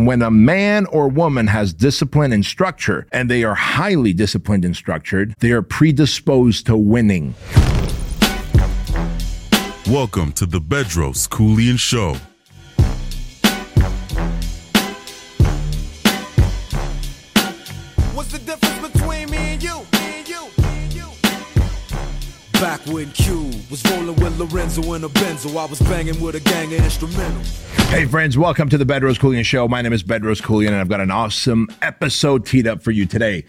And when a man or woman has discipline and structure, and they are highly disciplined and structured, they are predisposed to winning. Welcome to the Bedros Keuilian Show. Back when Q was rolling with Lorenzo in a Benzo, I was banging with a gang of instrumentals. Hey, friends, welcome to the Bedros Keuilian Show. My name is Bedros Keuilian, and I've got an awesome episode teed up for you today. In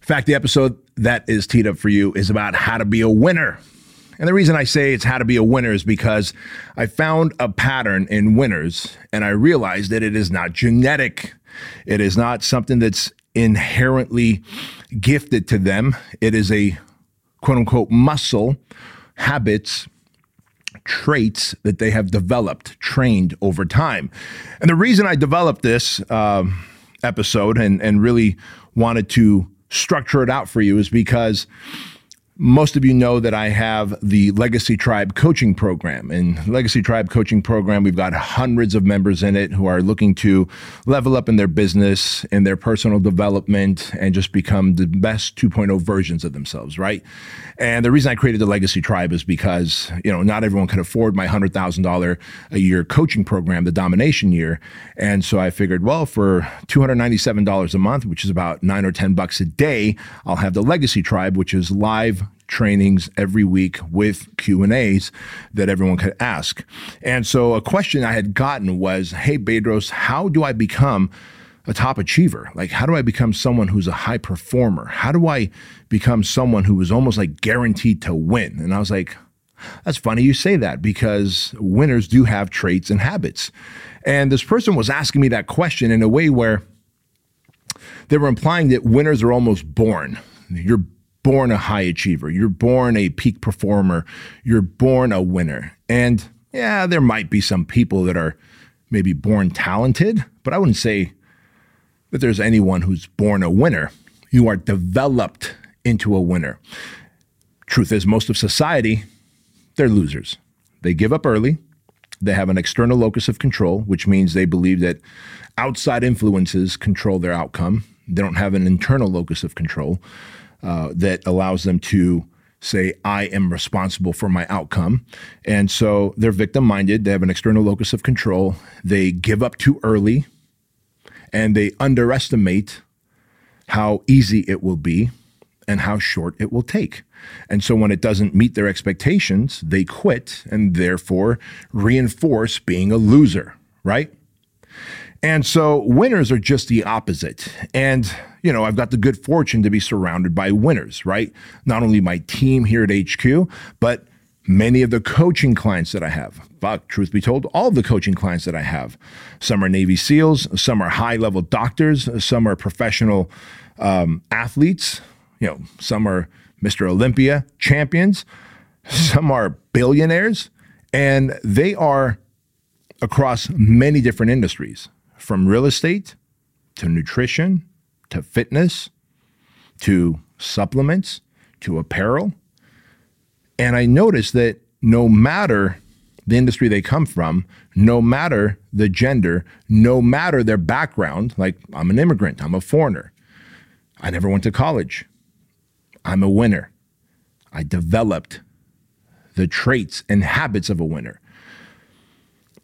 fact, the episode that is teed up for you is about how to be a winner. And the reason I say it's how to be a winner is because I found a pattern in winners and I realized that it is not genetic. It is not something that's inherently gifted to them. It is a quote unquote muscle, habits, traits that they have developed, trained over time. And the reason I developed this um, episode and, and really wanted to structure it out for you is because most of you know that I have the Legacy Tribe coaching program. And Legacy Tribe coaching program, we've got hundreds of members in it who are looking to level up in their business, in their personal development, and just become the best 2.0 versions of themselves, right? And the reason I created the Legacy Tribe is because, you know, not everyone can afford my $100,000 a year coaching program, the domination year. And so I figured, well, for $297 a month, which is about nine or 10 bucks a day, I'll have the Legacy Tribe, which is live trainings every week with Q&As that everyone could ask. And so a question I had gotten was, "Hey Bedros, how do I become a top achiever? Like how do I become someone who's a high performer? How do I become someone who is almost like guaranteed to win?" And I was like, that's funny you say that because winners do have traits and habits. And this person was asking me that question in a way where they were implying that winners are almost born. You're born a high achiever. You're born a peak performer. You're born a winner. And yeah, there might be some people that are maybe born talented, but I wouldn't say that there's anyone who's born a winner. You are developed into a winner. Truth is, most of society, they're losers. They give up early. They have an external locus of control, which means they believe that outside influences control their outcome. They don't have an internal locus of control uh, that allows them to say, I am responsible for my outcome. And so they're victim minded. They have an external locus of control. They give up too early and they underestimate how easy it will be and how short it will take. And so when it doesn't meet their expectations, they quit and therefore reinforce being a loser, right? And so winners are just the opposite. And, you know, I've got the good fortune to be surrounded by winners, right? Not only my team here at HQ, but many of the coaching clients that I have. Fuck, truth be told, all of the coaching clients that I have. Some are Navy SEALs, some are high level doctors, some are professional um, athletes, you know, some are Mr. Olympia champions, some are billionaires, and they are across many different industries from real estate to nutrition to fitness to supplements to apparel. And I noticed that no matter the industry they come from, no matter the gender, no matter their background, like I'm an immigrant, I'm a foreigner, I never went to college, I'm a winner. I developed the traits and habits of a winner.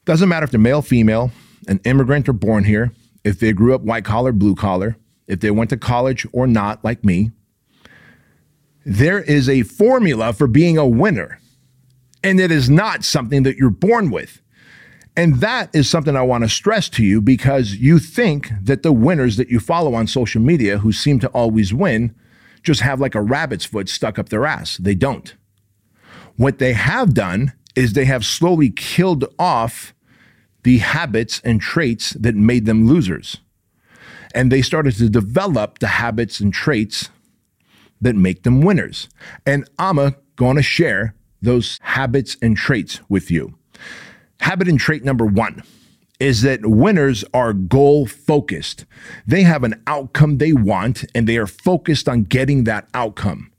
Doesn't matter if they're male, female, an immigrant or born here, if they grew up white collar, blue collar, if they went to college or not, like me, there is a formula for being a winner. And it is not something that you're born with. And that is something I want to stress to you because you think that the winners that you follow on social media who seem to always win just have like a rabbit's foot stuck up their ass. They don't. What they have done is they have slowly killed off the habits and traits that made them losers. And they started to develop the habits and traits that make them winners. And I'm going to share those habits and traits with you. Habit and trait number one is that winners are goal focused. They have an outcome they want and they are focused on getting that outcome.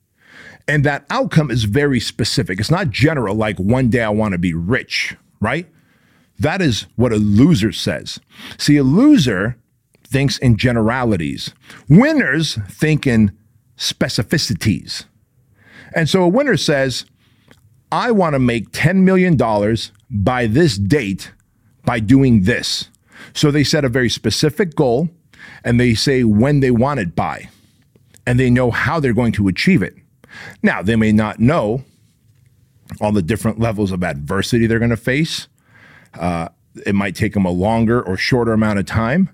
And that outcome is very specific. It's not general, like one day I want to be rich, right? That is what a loser says. See, a loser thinks in generalities. Winners think in specificities. And so a winner says, I want to make $10 million by this date by doing this. So they set a very specific goal and they say when they want it by, and they know how they're going to achieve it. Now, they may not know all the different levels of adversity they're going to face. Uh, it might take them a longer or shorter amount of time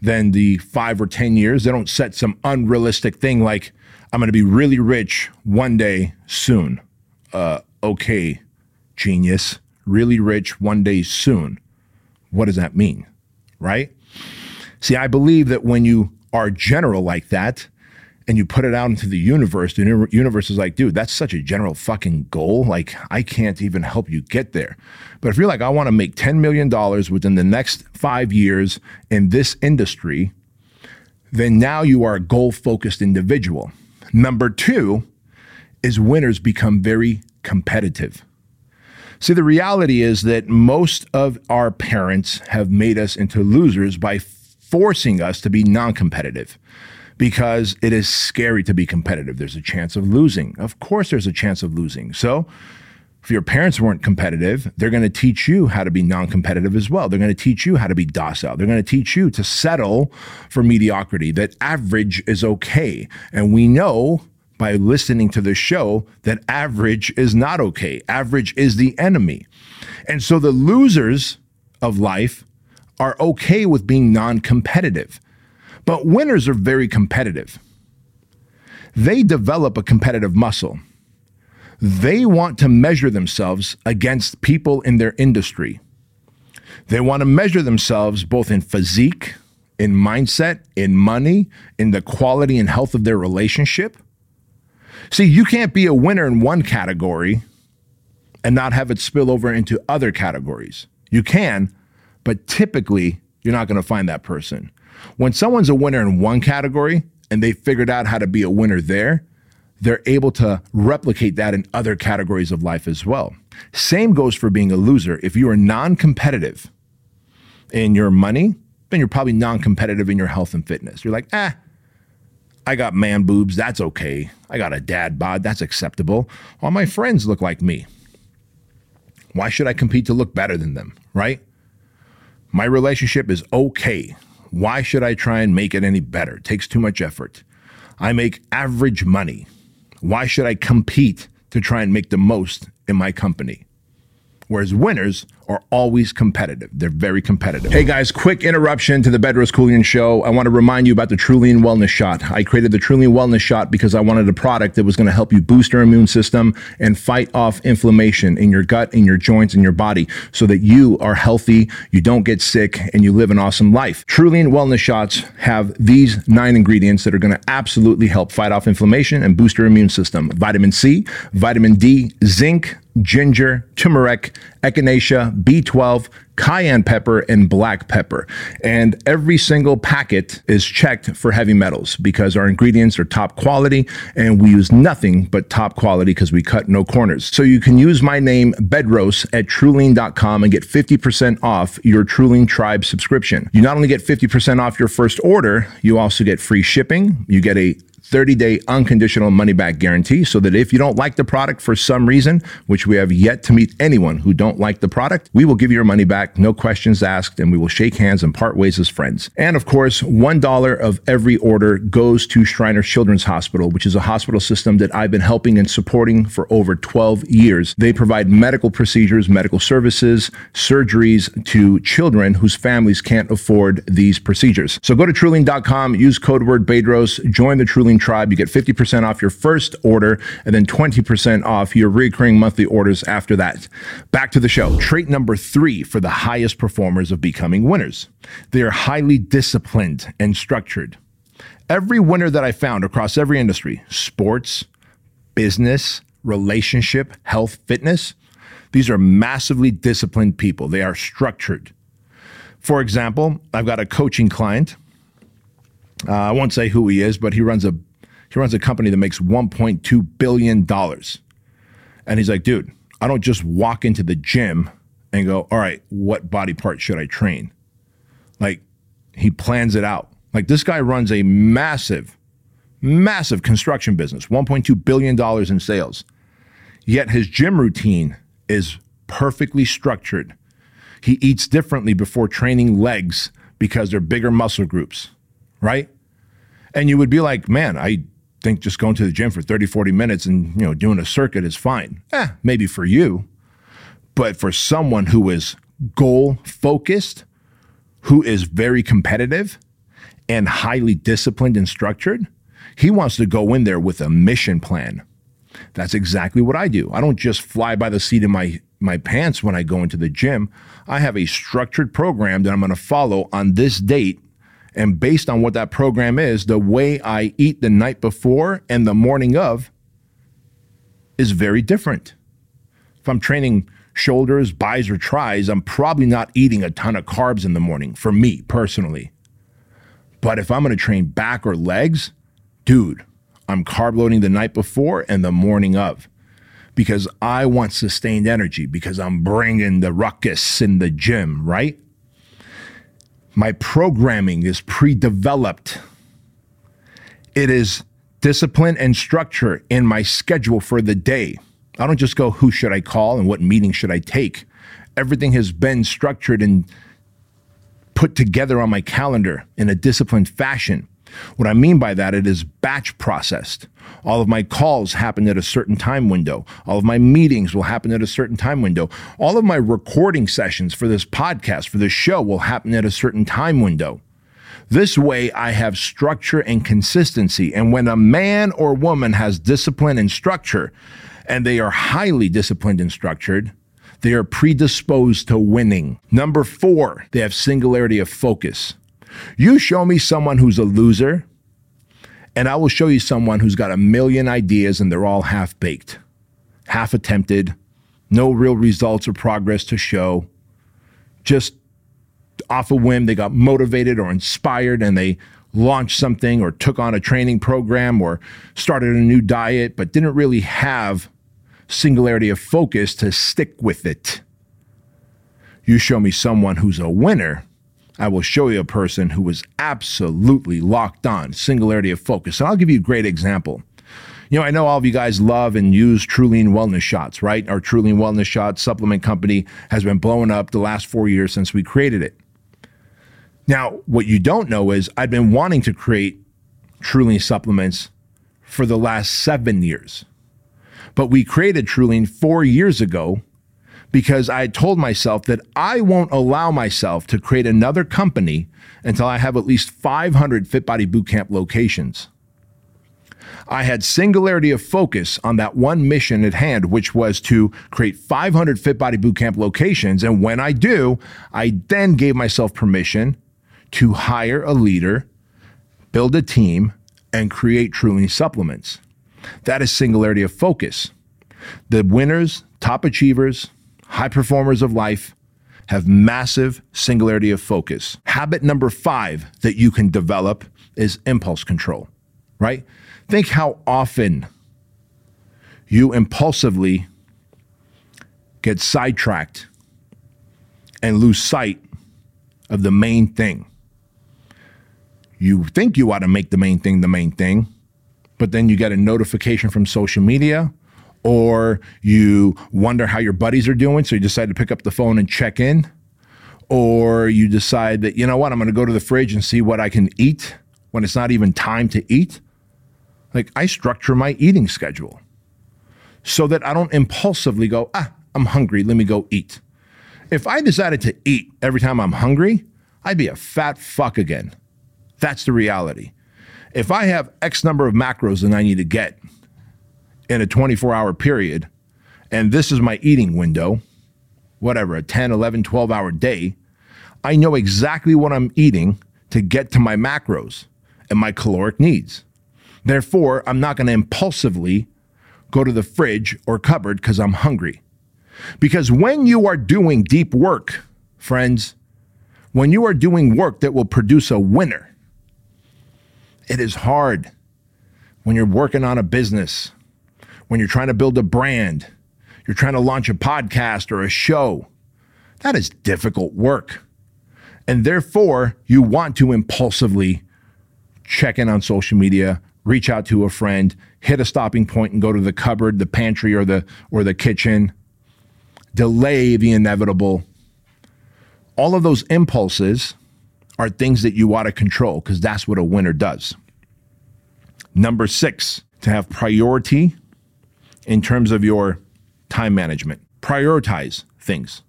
than the five or 10 years. They don't set some unrealistic thing like, I'm going to be really rich one day soon. Uh, okay, genius. Really rich one day soon. What does that mean? Right? See, I believe that when you are general like that, and you put it out into the universe, the universe is like, dude, that's such a general fucking goal. Like, I can't even help you get there. But if you're like, I want to make $10 million within the next five years in this industry, then now you are a goal focused individual. Number two is winners become very competitive. See, the reality is that most of our parents have made us into losers by forcing us to be non competitive because it is scary to be competitive. There's a chance of losing. Of course, there's a chance of losing. So, if your parents weren't competitive, they're going to teach you how to be non competitive as well. They're going to teach you how to be docile. They're going to teach you to settle for mediocrity, that average is okay. And we know by listening to the show that average is not okay. Average is the enemy. And so the losers of life are okay with being non competitive. But winners are very competitive. They develop a competitive muscle. They want to measure themselves against people in their industry. They want to measure themselves both in physique, in mindset, in money, in the quality and health of their relationship. See, you can't be a winner in one category and not have it spill over into other categories. You can, but typically you're not going to find that person. When someone's a winner in one category and they figured out how to be a winner there, they're able to replicate that in other categories of life as well. Same goes for being a loser. If you are non competitive in your money, then you're probably non competitive in your health and fitness. You're like, ah, I got man boobs. That's okay. I got a dad bod. That's acceptable. All my friends look like me. Why should I compete to look better than them, right? My relationship is okay. Why should I try and make it any better? It takes too much effort. I make average money. Why should I compete to try and make the most in my company? Whereas winners are always competitive. They're very competitive. Hey guys, quick interruption to the Bedros Keuilian show. I want to remind you about the TruLean Wellness Shot. I created the TruLean Wellness Shot because I wanted a product that was going to help you boost your immune system and fight off inflammation in your gut, in your joints, in your body so that you are healthy, you don't get sick, and you live an awesome life. TruLean Wellness Shots have these nine ingredients that are going to absolutely help fight off inflammation and boost your immune system. Vitamin C, vitamin D, zinc, ginger, turmeric, echinacea, B12, cayenne pepper, and black pepper. And every single packet is checked for heavy metals because our ingredients are top quality and we use nothing but top quality because we cut no corners. So you can use my name, Bedros, at TruLean.com and get 50% off your TruLean Tribe subscription. You not only get 50% off your first order, you also get free shipping. You get a 30 day unconditional money back guarantee so that if you don't like the product for some reason, which we have yet to meet anyone who don't like the product, we will give you your money back, no questions asked, and we will shake hands and part ways as friends. And of course, $1 of every order goes to Shriners Children's Hospital, which is a hospital system that I've been helping and supporting for over 12 years. They provide medical procedures, medical services, surgeries to children whose families can't afford these procedures. So go to TruLean.com, use code word Bedros, join the TruLean Tribe. You get 50% off your first order and then 20% off your recurring monthly orders after that. Back to the show. Trait number three for the highest performers of becoming winners they are highly disciplined and structured. Every winner that I found across every industry sports, business, relationship, health, fitness these are massively disciplined people. They are structured. For example, I've got a coaching client. Uh, I won't say who he is, but he runs a he runs a company that makes $1.2 billion. And he's like, dude, I don't just walk into the gym and go, all right, what body part should I train? Like, He plans it out. Like this guy runs a massive, massive construction business, $1.2 billion in sales. Yet his gym routine is perfectly structured. He eats differently before training legs because they're bigger muscle groups, right? And you would be like, man, I think just going to the gym for 30, 40 minutes and, you know, doing a circuit is fine. Eh, maybe for you. But for someone who is goal focused, who is very competitive and highly disciplined and structured, he wants to go in there with a mission plan. That's exactly what I do. I don't just fly by the seat of my my pants when I go into the gym. I have a structured program that I'm going to follow on this date and based on what that program is, the way I eat the night before and the morning of is very different. If I'm training shoulders, bis, or tris, I'm probably not eating a ton of carbs in the morning for me personally. But if I'm to train back or legs, dude, I'm carb loading the night before and the morning of because I want sustained energy because I'm bringing the ruckus in the gym, right? My programming is pre developed. It is discipline and structure in my schedule for the day. I don't just go, who should I call and what meeting should I take? Everything has been structured and put together on my calendar in a disciplined fashion. What I mean by that, it is batch processed. All of my calls happen at a certain time window. All of my meetings will happen at a certain time window. All of my recording sessions for this podcast, for this show, will happen at a certain time window. This way, I have structure and consistency. And when a man or woman has discipline and structure, and they are highly disciplined and structured, they are predisposed to winning. Number four, they have singularity of focus. You show me someone who's a loser, and I will show you someone who's got a million ideas and they're all half baked, half attempted, no real results or progress to show. Just off a whim, they got motivated or inspired and they launched something or took on a training program or started a new diet, but didn't really have singularity of focus to stick with it. You show me someone who's a winner I will show you a person who was absolutely locked on, singularity of focus. And I'll give you a great example. You know, I know all of you guys love and use TruLean Wellness Shots, right? Our TruLean Wellness Shots supplement company has been blowing up the last four years since we created it. Now, what you don't know is I've been wanting to create TruLean supplements for the last seven years. But we created TruLean four years ago because I told myself that I won't allow myself to create another company until I have at least 500 Fit Body Bootcamp locations. I had singularity of focus on that one mission at hand, which was to create 500 Fit Body Bootcamp locations. And when I do, I then gave myself permission to hire a leader, build a team, and create TruLean supplements. That is singularity of focus. The winners, top achievers, high performers of life have massive singularity of focus. Habit number five that you can develop is impulse control, right? Think how often you impulsively get sidetracked and lose sight of the main thing. You think you ought to make the main thing the main thing, but then you get a notification from social media or you wonder how your buddies are doing, so you decide to pick up the phone and check in, or you decide that, you know what, I'm going to go to the fridge and see what I can eat when it's not even time to eat. Like, I structure my eating schedule so that I don't impulsively go, ah, I'm hungry, let me go eat. If I decided to eat every time I'm hungry, I'd be a fat fuck again. That's the reality. If I have X number of macros that I need to get, in a 24 hour period, and this is my eating window, whatever, a 10, 11, 12 hour day, I know exactly what I'm eating to get to my macros and my caloric needs. Therefore, I'm not going to impulsively go to the fridge or cupboard because I'm hungry. Because when you are doing deep work, friends, when you are doing work that will produce a winner, it is hard when you're working on a business when you're trying to build a brand, you're trying to launch a podcast or a show. That is difficult work. And therefore, you want to impulsively check in on social media, reach out to a friend, hit a stopping point and go to the cupboard, the pantry or the or the kitchen, delay the inevitable. All of those impulses are things that you ought to control because that's what a winner does. Number 6, to have priority in terms of your time management. Prioritize things.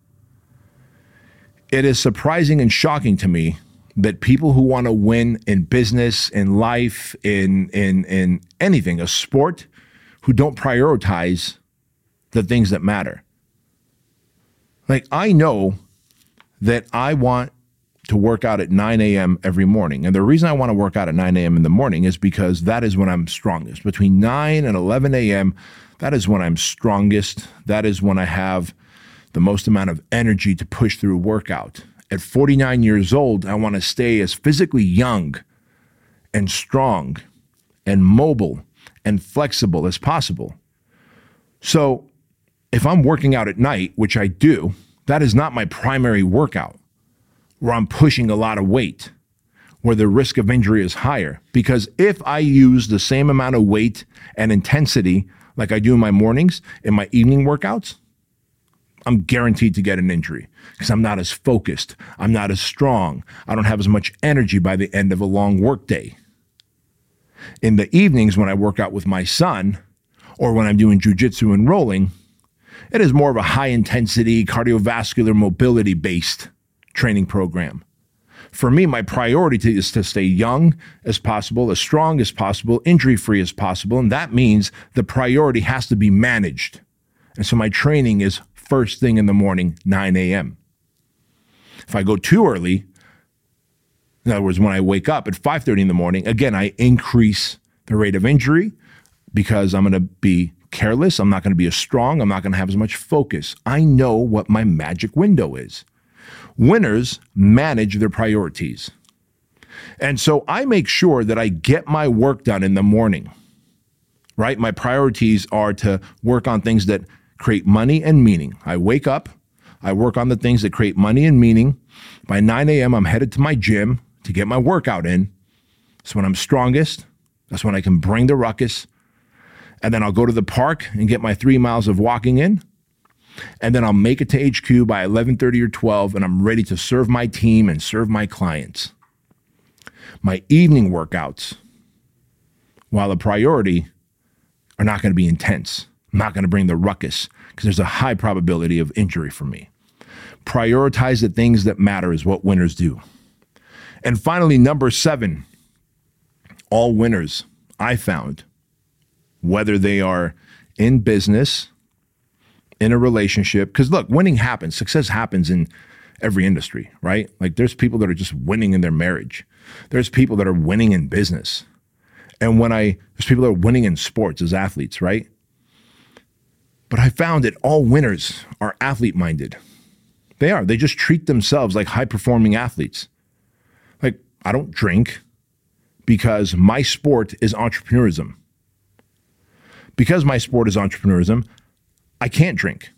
It is surprising and shocking to me that people who want to win in business, in life, in in in anything, a sport, who don't prioritize the things that matter. Like I know that I want to work out at 9 a.m. every morning. And the reason I want to work out at 9 a.m. in the morning is because that is when I'm strongest. Between 9 and 11 a.m., that is when I'm strongest. That is when I have the most amount of energy to push through workout. At 49 years old, I want to stay as physically young and strong and mobile and flexible as possible. So, if I'm working out at night, which I do, that is not my primary workout where I'm pushing a lot of weight, where the risk of injury is higher. Because if I use the same amount of weight and intensity like I do in my mornings, in my evening workouts, I'm guaranteed to get an injury because I'm not as focused. I'm not as strong. I don't have as much energy by the end of a long workday. In the evenings, when I work out with my son or when I'm doing jujitsu and rolling, it is more of a high intensity cardiovascular mobility based training program. For me, my priority is to stay young as possible, as strong as possible, injury free as possible. And that means the priority has to be managed. And so my training is first thing in the morning, 9 a.m. If I go too early, in other words, when I wake up at 5:30 in the morning, again, I increase the rate of injury because I'm going to be careless. I'm not going to be as strong. I'm not going to have as much focus. I know what my magic window is. Winners manage their priorities. And so I make sure that I get my work done in the morning, right? My priorities are to work on things that create money and meaning. I wake up, I work on the things that create money and meaning. By 9 a.m., I'm headed to my gym to get my workout in. That's when I'm strongest. That's when I can bring the ruckus. And then I'll go to the park and get my three miles of walking in and then I'll make it to HQ by 11:30 or 12 and I'm ready to serve my team and serve my clients. My evening workouts while a priority are not going to be intense. I'm not going to bring the ruckus because there's a high probability of injury for me. Prioritize the things that matter is what winners do. And finally, number 7, all winners I found whether they are in business in a relationship because look winning happens. Success happens in every industry right? Like there's people that are just winning in their marriage. There's people that are winning in business. And when i there's people that are winning in sports as athletes right? But i found that all winners are athlete minded they are. They just treat themselves like high performing athletes. Like i don't drink because my sport is entrepreneurism. Because my sport is entrepreneurism I can't drink.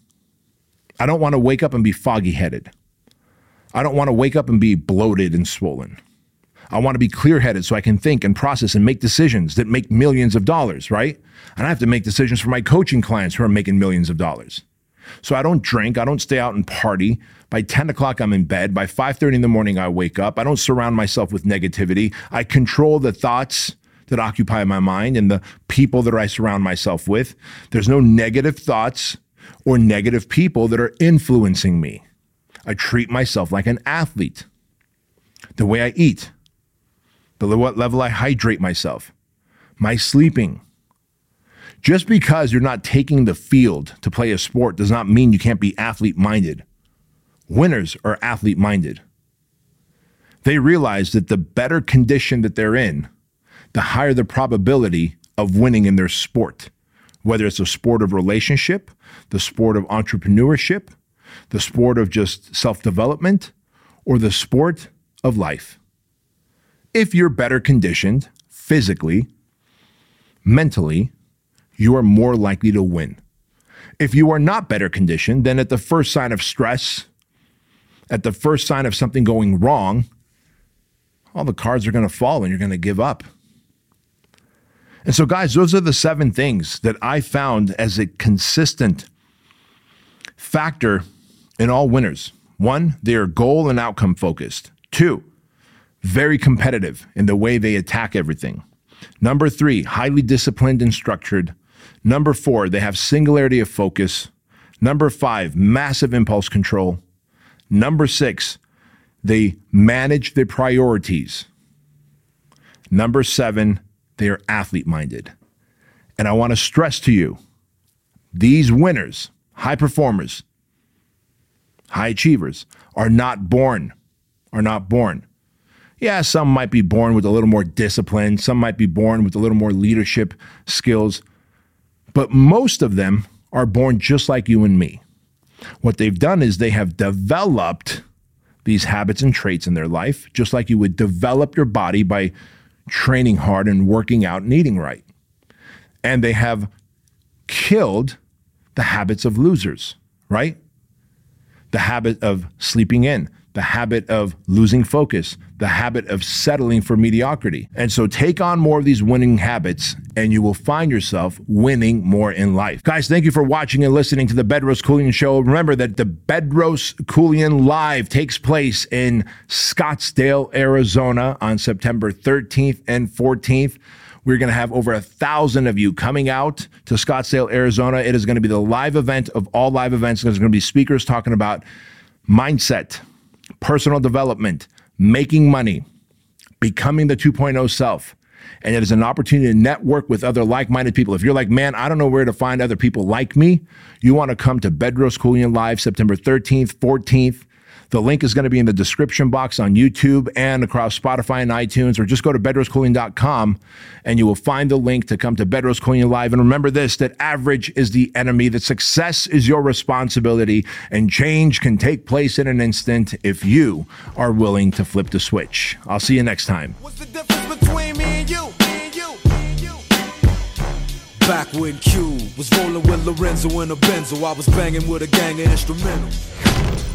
I don't want to wake up and be foggy headed. I don't want to wake up and be bloated and swollen. I want to be clear headed so I can think and process and make decisions that make millions of dollars, right? And I have to make decisions for my coaching clients who are making millions of dollars. So I don't drink. I don't stay out and party. By 10 o'clock, I'm in bed. By 5:30 in the morning, I wake up. I don't surround myself with negativity. I control the thoughts that occupy my mind and the people that I surround myself with. There's no negative thoughts or negative people that are influencing me. I treat myself like an athlete. The way I eat, the what level I hydrate myself, my sleeping. Just because you're not taking the field to play a sport does not mean you can't be athlete minded. Winners are athlete minded. They realize that the better condition that they're in, the higher the probability of winning in their sport, whether it's a sport of relationship, the sport of entrepreneurship, the sport of just self development, or the sport of life. If you're better conditioned physically, mentally, you are more likely to win. If you are not better conditioned, then at the first sign of stress, at the first sign of something going wrong, all the cards are going to fall and you're going to give up. And so, guys, those are the seven things that I found as a consistent factor in all winners. One, they are goal and outcome focused. Two, very competitive in the way they attack everything. Number three, highly disciplined and structured. Number four, they have singularity of focus. Number five, massive impulse control. Number six, they manage their priorities. Number seven, they are athlete minded. And I want to stress to you these winners, high performers, high achievers, are not born, are not born. Yeah, some might be born with a little more discipline, some might be born with a little more leadership skills, but most of them are born just like you and me. What they've done is they have developed these habits and traits in their life, just like you would develop your body by training hard and working out and eating right. And they have killed the habits of losers, right? The habit of sleeping in, the habit of losing focus, the habit of settling for mediocrity. And so take on more of these winning habits and you will find yourself winning more in life. Guys, thank you for watching and listening to the Bedros Keuilian Show. Remember that the Bedros Keuilian Live takes place in Scottsdale, Arizona on September 13th and 14th. We're going to have over a thousand of you coming out to Scottsdale, Arizona. It is going to be the live event of all live events. There's going to be speakers talking about mindset, personal development, making money, becoming the 2.0 self. And it is an opportunity to network with other like minded people. If you're like, man, I don't know where to find other people like me, you want to come to Bedros Keuilian Live September 13th, 14th. The link is going to be in the description box on YouTube and across Spotify and iTunes, or just go to bedroskeuilian.com and you will find the link to come to Bedros Keuilian Live. And remember this that average is the enemy, that success is your responsibility, and change can take place in an instant if you are willing to flip the switch. I'll see you next time. What's the difference between me and you? Me and you. Me and you. Back when Q was rolling with Lorenzo in a Benzo, I was banging with a gang of instrumentals.